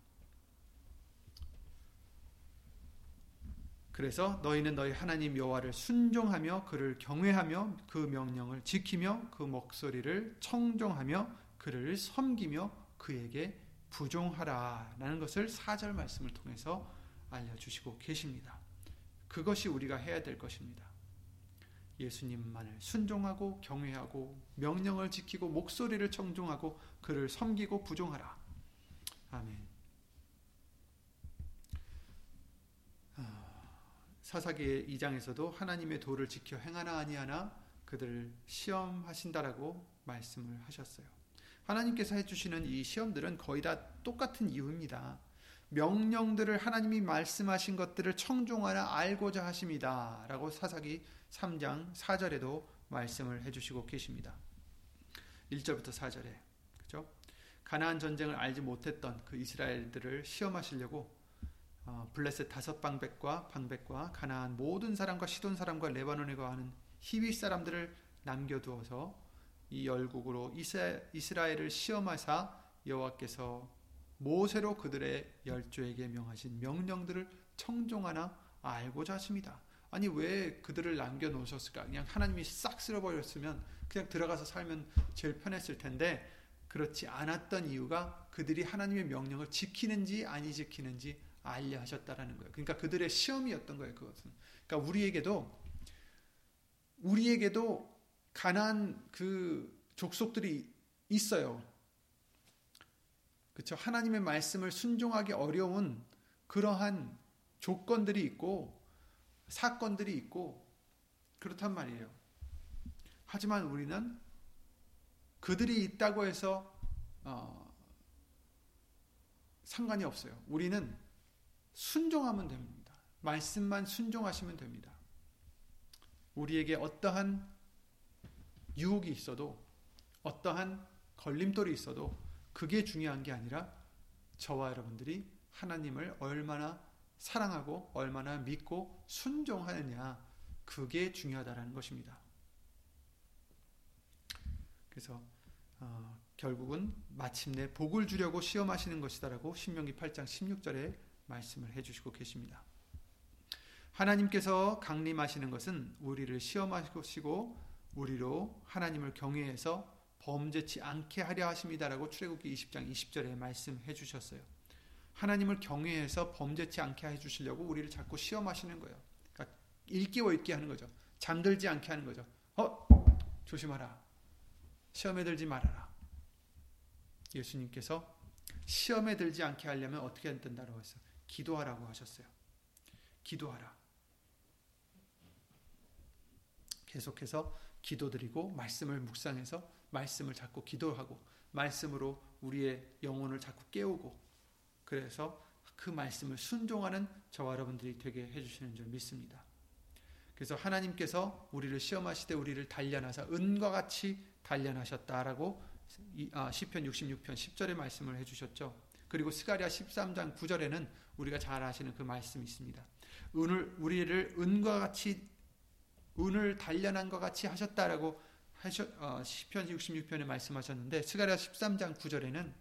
그래서 너희는 너희 하나님 여호와를 순종하며 그를 경외하며 그 명령을 지키며 그 목소리를 청종하며 그를 섬기며 그에게 부종하라라는 것을 4절 말씀을 통해서 알려주시고 계십니다. 그것이 우리가 해야 될 것입니다. 예수님만을 순종하고 경외하고 명령을 지키고 목소리를 청종하고 그를 섬기고 부종하라. 아멘. 아, 사사기 2장에서도 하나님의 도를 지켜 행하나 아니하나 그들을 시험하신다라고 말씀을 하셨어요. 하나님께서 해주시는 이 시험들은 거의 다 똑같은 이유입니다. 명령들을 하나님이 말씀하신 것들을 청종하나 알고자 하십니다. 라고 사사기 3장 4절에도 말씀을 해주시고 계십니다. 1절부터 4절에 그죠? 가나안 전쟁을 알지 못했던 그 이스라엘들을 시험하시려고 어, 블레셋 다섯 방백과 방백과 가나안 모든 사람과 시돈 사람과 레바논에 거하는 히윗 사람들을 남겨두어서 이 열국으로 이스라엘을 시험하사 여호와께서 모세로 그들의 열조에게 명하신 명령들을 청종하나 알고자 하십니다. 아니 왜 그들을 남겨놓으셨을까? 그냥 하나님이 싹 쓸어버렸으면 그냥 들어가서 살면 제일 편했을 텐데 그렇지 않았던 이유가 그들이 하나님의 명령을 지키는지 아니 지키는지 알려 하셨다라는 거예요. 그러니까 그들의 시험이었던 거예요. 그것은. 그러니까 우리에게도 우리에게도 가난 그 족속들이 있어요. 그렇죠? 하나님의 말씀을 순종하기 어려운 그러한 조건들이 있고 사건들이 있고 그렇단 말이에요. 하지만 우리는 그들이 있다고 해서 어, 상관이 없어요. 우리는 순종하면 됩니다. 말씀만 순종하시면 됩니다. 우리에게 어떠한 유혹이 있어도 어떠한 걸림돌이 있어도 그게 중요한 게 아니라 저와 여러분들이 하나님을 얼마나 사랑하고 얼마나 믿고 순종하느냐 그게 중요하다라는 것입니다. 그래서 어, 결국은 마침내 복을 주려고 시험하시는 것이다라고 신명기 8장 16절에 말씀을 해주시고 계십니다. 하나님께서 강림하시는 것은 우리를 시험하시고 우리로 하나님을 경외해서 범죄치 않게 하려 하십니다라고 출애굽기 20장 20절에 말씀해 주셨어요. 하나님을 경외해서 범죄치 않게 해 주시려고 우리를 자꾸 시험하시는 거예요. 그러니까 일깨워 있게 하는 거죠. 잠들지 않게 하는 거죠. 어, 조심하라. 시험에 들지 말아라. 예수님께서 시험에 들지 않게 하려면 어떻게 된다고 했어요? 기도하라고 하셨어요. 기도하라. 계속해서 기도드리고 말씀을 묵상해서 말씀을 자꾸 기도하고 말씀으로 우리의 영혼을 자꾸 깨우고 그래서 그 말씀을 순종하는 저와 여러분들이 되게 해주시는 줄 믿습니다. 그래서 하나님께서 우리를 시험하시되 우리를 단련하사 은과 같이 단련하셨다라고 아, 시편 66편 10절의 말씀을 해주셨죠. 그리고 스가리아 13장 9절에는 우리가 잘 아시는 그 말씀이 있습니다. 은을 우리를 은과 같이 은을 단련한 것 같이 하셨다라고 시편 66편에 말씀하셨는데 스가랴 13장 9절에는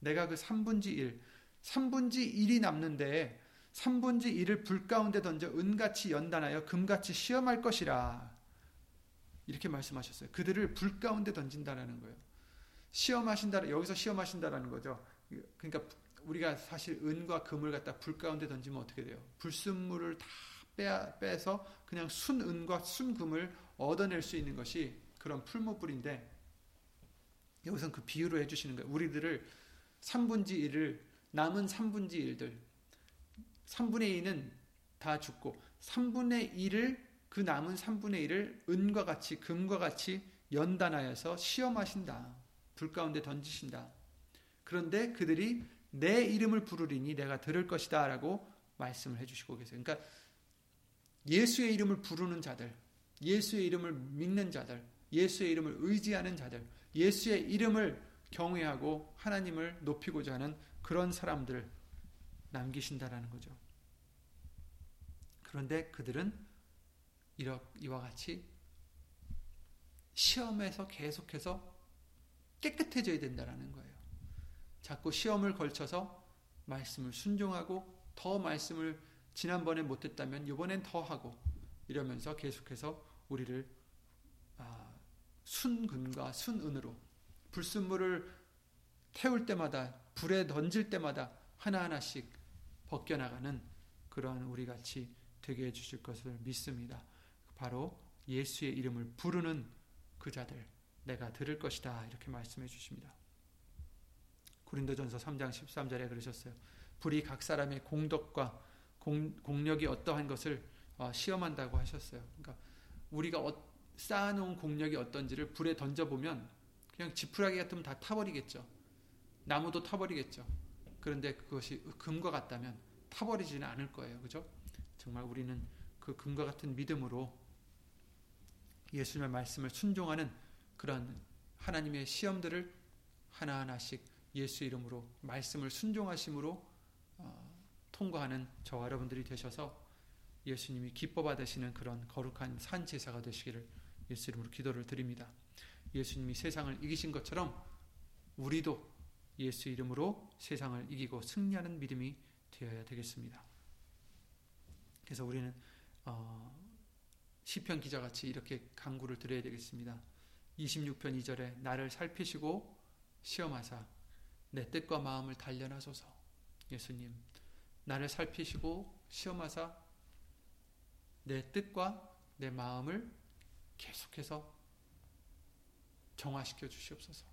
내가 그 3분지 1, 3분지 1이 남는데 3분지 1을 불 가운데 던져 은같이 연단하여 금같이 시험할 것이라 이렇게 말씀하셨어요. 그들을 불 가운데 던진다라는 거예요. 시험하신다 여기서 시험하신다라는 거죠. 그러니까 우리가 사실 은과 금을 갖다 불 가운데 던지면 어떻게 돼요? 불순물을 다 빼, 빼서 그냥 순은과 순금을 얻어낼 수 있는 것이 그런 풀무불인데 여기서 그 비유로 해주시는 거예요. 우리들을 3분지 1을 남은 3분지 1들 3분의 2는 다 죽고 3분의 1을 그 남은 3분의 1을 은과 같이 금과 같이 연단하여서 시험하신다. 불 가운데 던지신다. 그런데 그들이 내 이름을 부르리니 내가 들을 것이다 라고 말씀을 해주시고 계세요. 그러니까 예수의 이름을 부르는 자들, 예수의 이름을 믿는 자들, 예수의 이름을 의지하는 자들, 예수의 이름을 경외하고 하나님을 높이고자 하는 그런 사람들을 남기신다라는 거죠. 그런데 그들은 이와 같이 시험에서 계속해서 깨끗해져야 된다라는 거예요. 자꾸 시험을 걸쳐서 말씀을 순종하고 더 말씀을 지난번에 못했다면 이번엔 더 하고 이러면서 계속해서 우리를 아, 순금과 순은으로 불순물을 태울 때마다 불에 던질 때마다 하나하나씩 벗겨나가는 그러한 우리 같이 되게 해 주실 것을 믿습니다. 바로 예수의 이름을 부르는 그 자들 내가 들을 것이다 이렇게 말씀해 주십니다. 고린도전서 3장 13절에 그러셨어요. 불이 각 사람의 공덕과 공, 공력이 어떠한 것을 어, 시험한다고 하셨어요. 그러니까 우리가 어, 쌓아놓은 공력이 어떤지를 불에 던져보면 그냥 지푸라기 같으면 다 타버리겠죠. 나무도 타버리겠죠. 그런데 그것이 금과 같다면 타버리지는 않을 거예요. 그죠? 정말 우리는 그 금과 같은 믿음으로 예수님의 말씀을 순종하는 그런 하나님의 시험들을 하나하나씩 예수 이름으로 말씀을 순종하심으로 어, 통과하는 저와 여러분들이 되셔서 예수님이 기뻐 받으시는 그런 거룩한 산 제사가 되시기를 예수 이름으로 기도를 드립니다. 예수님이 세상을 이기신 것처럼 우리도 예수 이름으로 세상을 이기고 승리하는 믿음이 되어야 되겠습니다. 그래서 우리는 어, 시편 기자같이 이렇게 강구를 드려야 되겠습니다. 26편 2절에 나를 살피시고 시험하사 내 뜻과 마음을 단련하소서. 예수님, 나를 살피시고 시험하사 내 뜻과 내 마음을 계속해서 정화시켜 주시옵소서.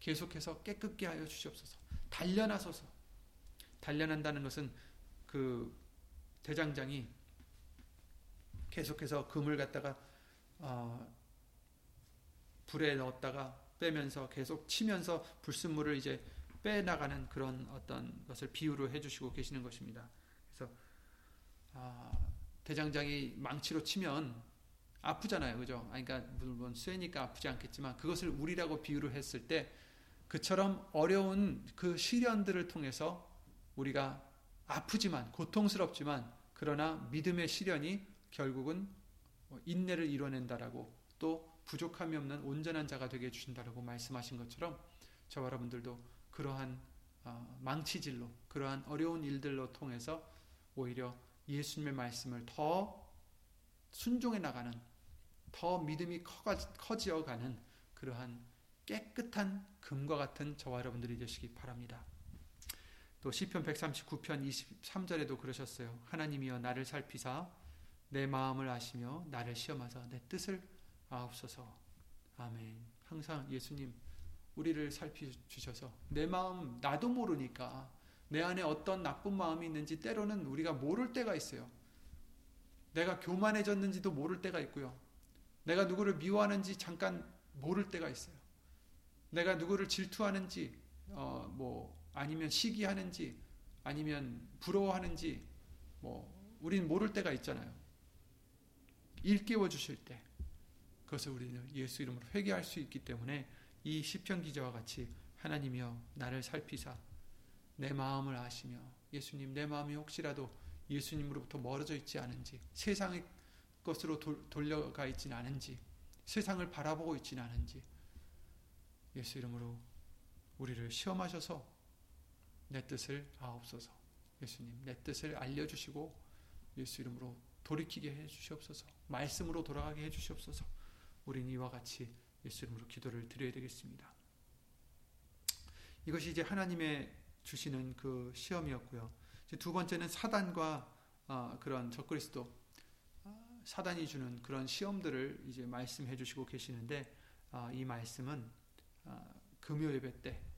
계속해서 깨끗게 하여 주시옵소서. 단련하소서. 단련한다는 것은 그 대장장이 계속해서 금을 갖다가 어, 불에 넣었다가 빼면서 계속 치면서 불순물을 이제 빼 나가는 그런 어떤 것을 비유로 해주시고 계시는 것입니다. 그래서 아, 대장장이 망치로 치면 아프잖아요, 그죠? 그러니까 물론 쇠니까 아프지 않겠지만 그것을 우리라고 비유를 했을 때 그처럼 어려운 그 시련들을 통해서 우리가 아프지만 고통스럽지만 그러나 믿음의 시련이 결국은 뭐 인내를 이뤄낸다라고 또 부족함이 없는 온전한 자가 되게 해주신다라고 말씀하신 것처럼 저와 여러분들도 그러한 어, 망치질로 그러한 어려운 일들로 통해서 오히려 예수님의 말씀을 더 순종해 나가는 더 믿음이 커지어 가는 그러한 깨끗한 금과 같은 저와 여러분들이 되시기 바랍니다. 또 시편 139편 23절에도 그러셨어요. 하나님이여 나를 살피사 내 마음을 아시며 나를 시험하사 내 뜻을 아옵소서. 아멘. 항상 예수님 우리를 살피주셔서 내 마음 나도 모르니까 내 안에 어떤 나쁜 마음이 있는지 때로는 우리가 모를 때가 있어요. 내가 교만해졌는지도 모를 때가 있고요. 내가 누구를 미워하는지 잠깐 모를 때가 있어요. 내가 누구를 질투하는지 어, 뭐 아니면 시기하는지 아니면 부러워하는지 뭐 우리는 모를 때가 있잖아요. 일깨워 주실 때 그것을 우리는 예수 이름으로 회개할 수 있기 때문에 이 시편 기자와 같이 하나님이여 나를 살피사 내 마음을 아시며 예수님 내 마음이 혹시라도 예수님으로부터 멀어져 있지 않은지 세상의 것으로 돌려가 있지는 않은지 세상을 바라보고 있지는 않은지 예수 이름으로 우리를 시험하셔서 내 뜻을 아옵소서. 예수님 내 뜻을 알려주시고 예수 이름으로 돌이키게 해주시옵소서. 말씀으로 돌아가게 해주시옵소서. 우린 이와 같이 예수 이름으로 기도를 드려야 되겠습니다. 이것이 이제 하나님의 주시는 그 시험이었고요. 두 번째는 사단과 어, 그런 적그리스도 어, 사단이 주는 그런 시험들을 이제 말씀해 주시고 계시는데 어, 이 말씀은 어, 금요 예배 때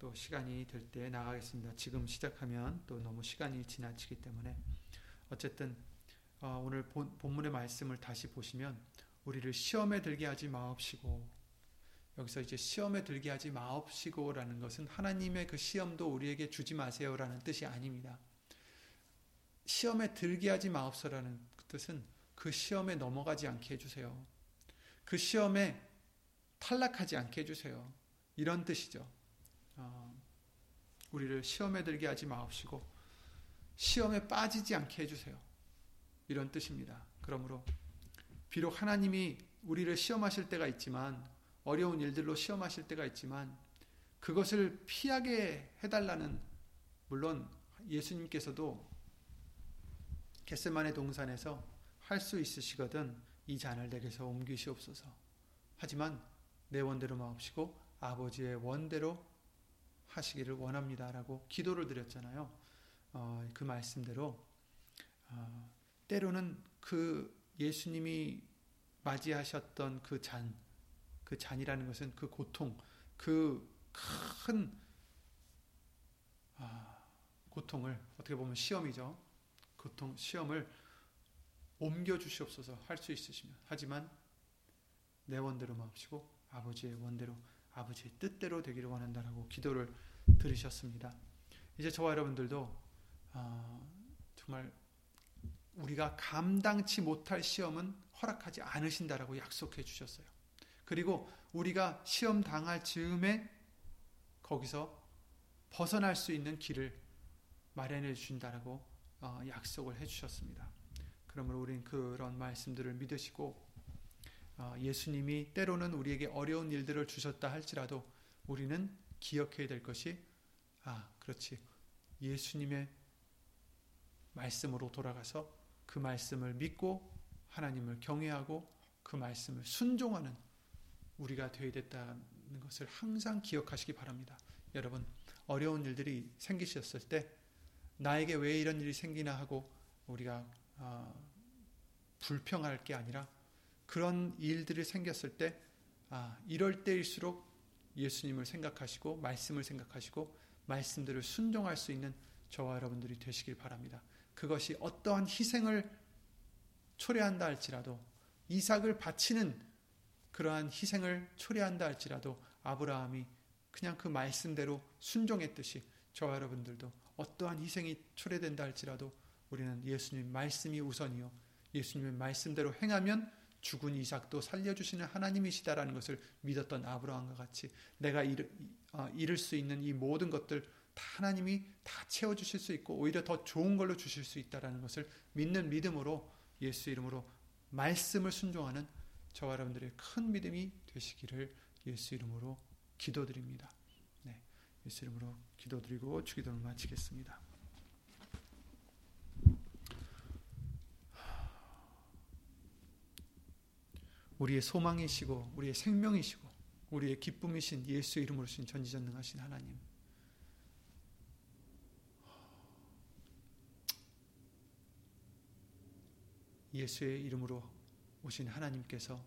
또 시간이 될 때 나가겠습니다. 지금 시작하면 또 너무 시간이 지나치기 때문에 어쨌든 어, 오늘 본, 본문의 말씀을 다시 보시면 우리를 시험에 들게 하지 마옵시고 여기서 이제 시험에 들게 하지 마옵시고라는 것은 하나님의 그 시험도 우리에게 주지 마세요라는 뜻이 아닙니다. 시험에 들게 하지 마옵소라는 뜻은 그 시험에 넘어가지 않게 해주세요. 그 시험에 탈락하지 않게 해주세요. 이런 뜻이죠. 어, 우리를 시험에 들게 하지 마옵시고 시험에 빠지지 않게 해주세요. 이런 뜻입니다. 그러므로 비록 하나님이 우리를 시험하실 때가 있지만 어려운 일들로 시험하실 때가 있지만 그것을 피하게 해달라는 물론 예수님께서도 겟세만의 동산에서 할 수 있으시거든 이 잔을 내게서 옮기시옵소서. 하지만 내 원대로 마옵시고 아버지의 원대로 하시기를 원합니다라고 기도를 드렸잖아요. 어, 그 말씀대로 어, 때로는 그 예수님이 맞이하셨던 그 잔, 그 잔이라는 것은 그 고통, 그큰 아, 고통을 어떻게 보면 시험이죠. 고통, 시험을 옮겨 주시옵소서 할 수 있으시면 하지만 내 원대로 마옵시고 아버지의 원대로 아버지의 뜻대로 되기를 원한다라고 기도를 들으셨습니다. 이제 저와 여러분들도 어, 정말 우리가 감당치 못할 시험은 허락하지 않으신다라고 약속해 주셨어요. 그리고 우리가 시험 당할 즈음에 거기서 벗어날 수 있는 길을 마련해 주신다라고 어, 약속을 해 주셨습니다. 그러므로 우리는 그런 말씀들을 믿으시고 어, 예수님이 때로는 우리에게 어려운 일들을 주셨다 할지라도 우리는 기억해야 될 것이 아 그렇지 예수님의 말씀으로 돌아가서 그 말씀을 믿고 하나님을 경외하고 그 말씀을 순종하는 우리가 되어야 됐다는 것을 항상 기억하시기 바랍니다. 여러분 어려운 일들이 생기셨을 때 나에게 왜 이런 일이 생기나 하고 우리가 어, 불평할 게 아니라 그런 일들이 생겼을 때 아, 이럴 때일수록 예수님을 생각하시고 말씀을 생각하시고 말씀들을 순종할 수 있는 저와 여러분들이 되시길 바랍니다. 그것이 어떠한 희생을 초래한다 할지라도 이삭을 바치는 그러한 희생을 초래한다 할지라도 아브라함이 그냥 그 말씀대로 순종했듯이 저와 여러분들도 어떠한 희생이 초래된다 할지라도 우리는 예수님 말씀이 우선이요 예수님의 말씀대로 행하면 죽은 이삭도 살려주시는 하나님이시다라는 것을 믿었던 아브라함과 같이 내가 이를, 어, 이룰 수 있는 이 모든 것들 다 하나님이 다 채워주실 수 있고 오히려 더 좋은 걸로 주실 수 있다라는 것을 믿는 믿음으로 예수 이름으로 말씀을 순종하는 저와 여러분들의 큰 믿음이 되시기를 예수 이름으로 기도드립니다. 네, 예수 이름으로 기도드리고 주기도를 마치겠습니다. 우리의 소망이시고 우리의 생명이시고 우리의 기쁨이신 예수 이름으로 신 전지전능하신 하나님. 예수의 이름으로 오신 하나님께서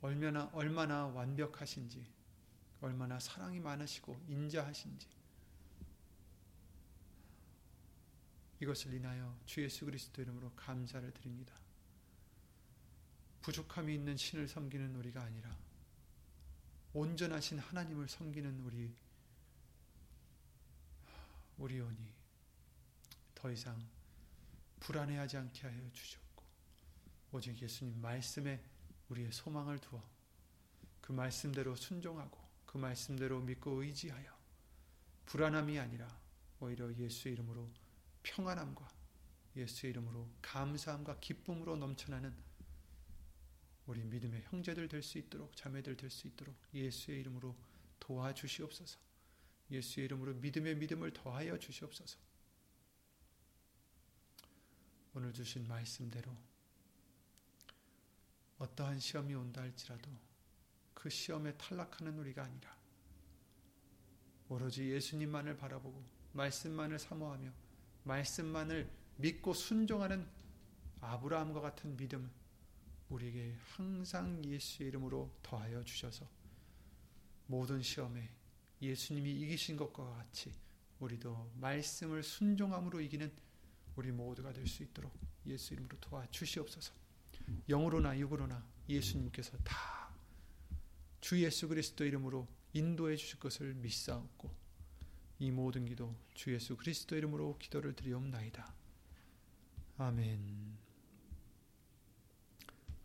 얼마나 얼마나 완벽하신지 얼마나 사랑이 많으시고 인자하신지 이것을 인하여 주 예수 그리스도 이름으로 감사를 드립니다. 부족함이 있는 신을 섬기는 우리가 아니라 온전하신 하나님을 섬기는 우리 우리 오니 더 이상 불안해하지 않게 하여 주셨고 오직 예수님 말씀에 우리의 소망을 두어 그 말씀대로 순종하고 그 말씀대로 믿고 의지하여 불안함이 아니라 오히려 예수 이름으로 평안함과 예수 이름으로 감사함과 기쁨으로 넘쳐나는 우리 믿음의 형제들 될 수 있도록 자매들 될 수 있도록 예수의 이름으로 도와주시옵소서. 예수의 이름으로 믿음의 믿음을 더하여 주시옵소서. 오늘 주신 말씀대로 어떠한 시험이 온다 할지라도 그 시험에 탈락하는 우리가 아니라 오로지 예수님만을 바라보고 말씀만을 사모하며 말씀만을 믿고 순종하는 아브라함과 같은 믿음 우리에게 항상 예수의 이름으로 더하여 주셔서 모든 시험에 예수님이 이기신 것과 같이 우리도 말씀을 순종함으로 이기는 우리 모두가 될 수 있도록 예수 이름으로 도와주시옵소서. 영으로나 육으로나 예수님께서 다 주 예수 그리스도 이름으로 인도해 주실 것을 믿사옵고 이 모든 기도 주 예수 그리스도 이름으로 기도를 드리옵나이다. 아멘.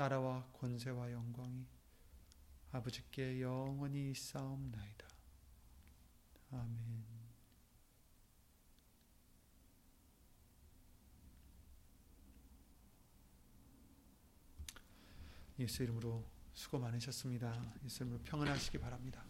나라와 권세와 영광이 아버지께 영원히 싸움나이다. 아멘. 예수 이름으로 수고 많으셨습니다. 예수 이름으로 평안하시기 바랍니다.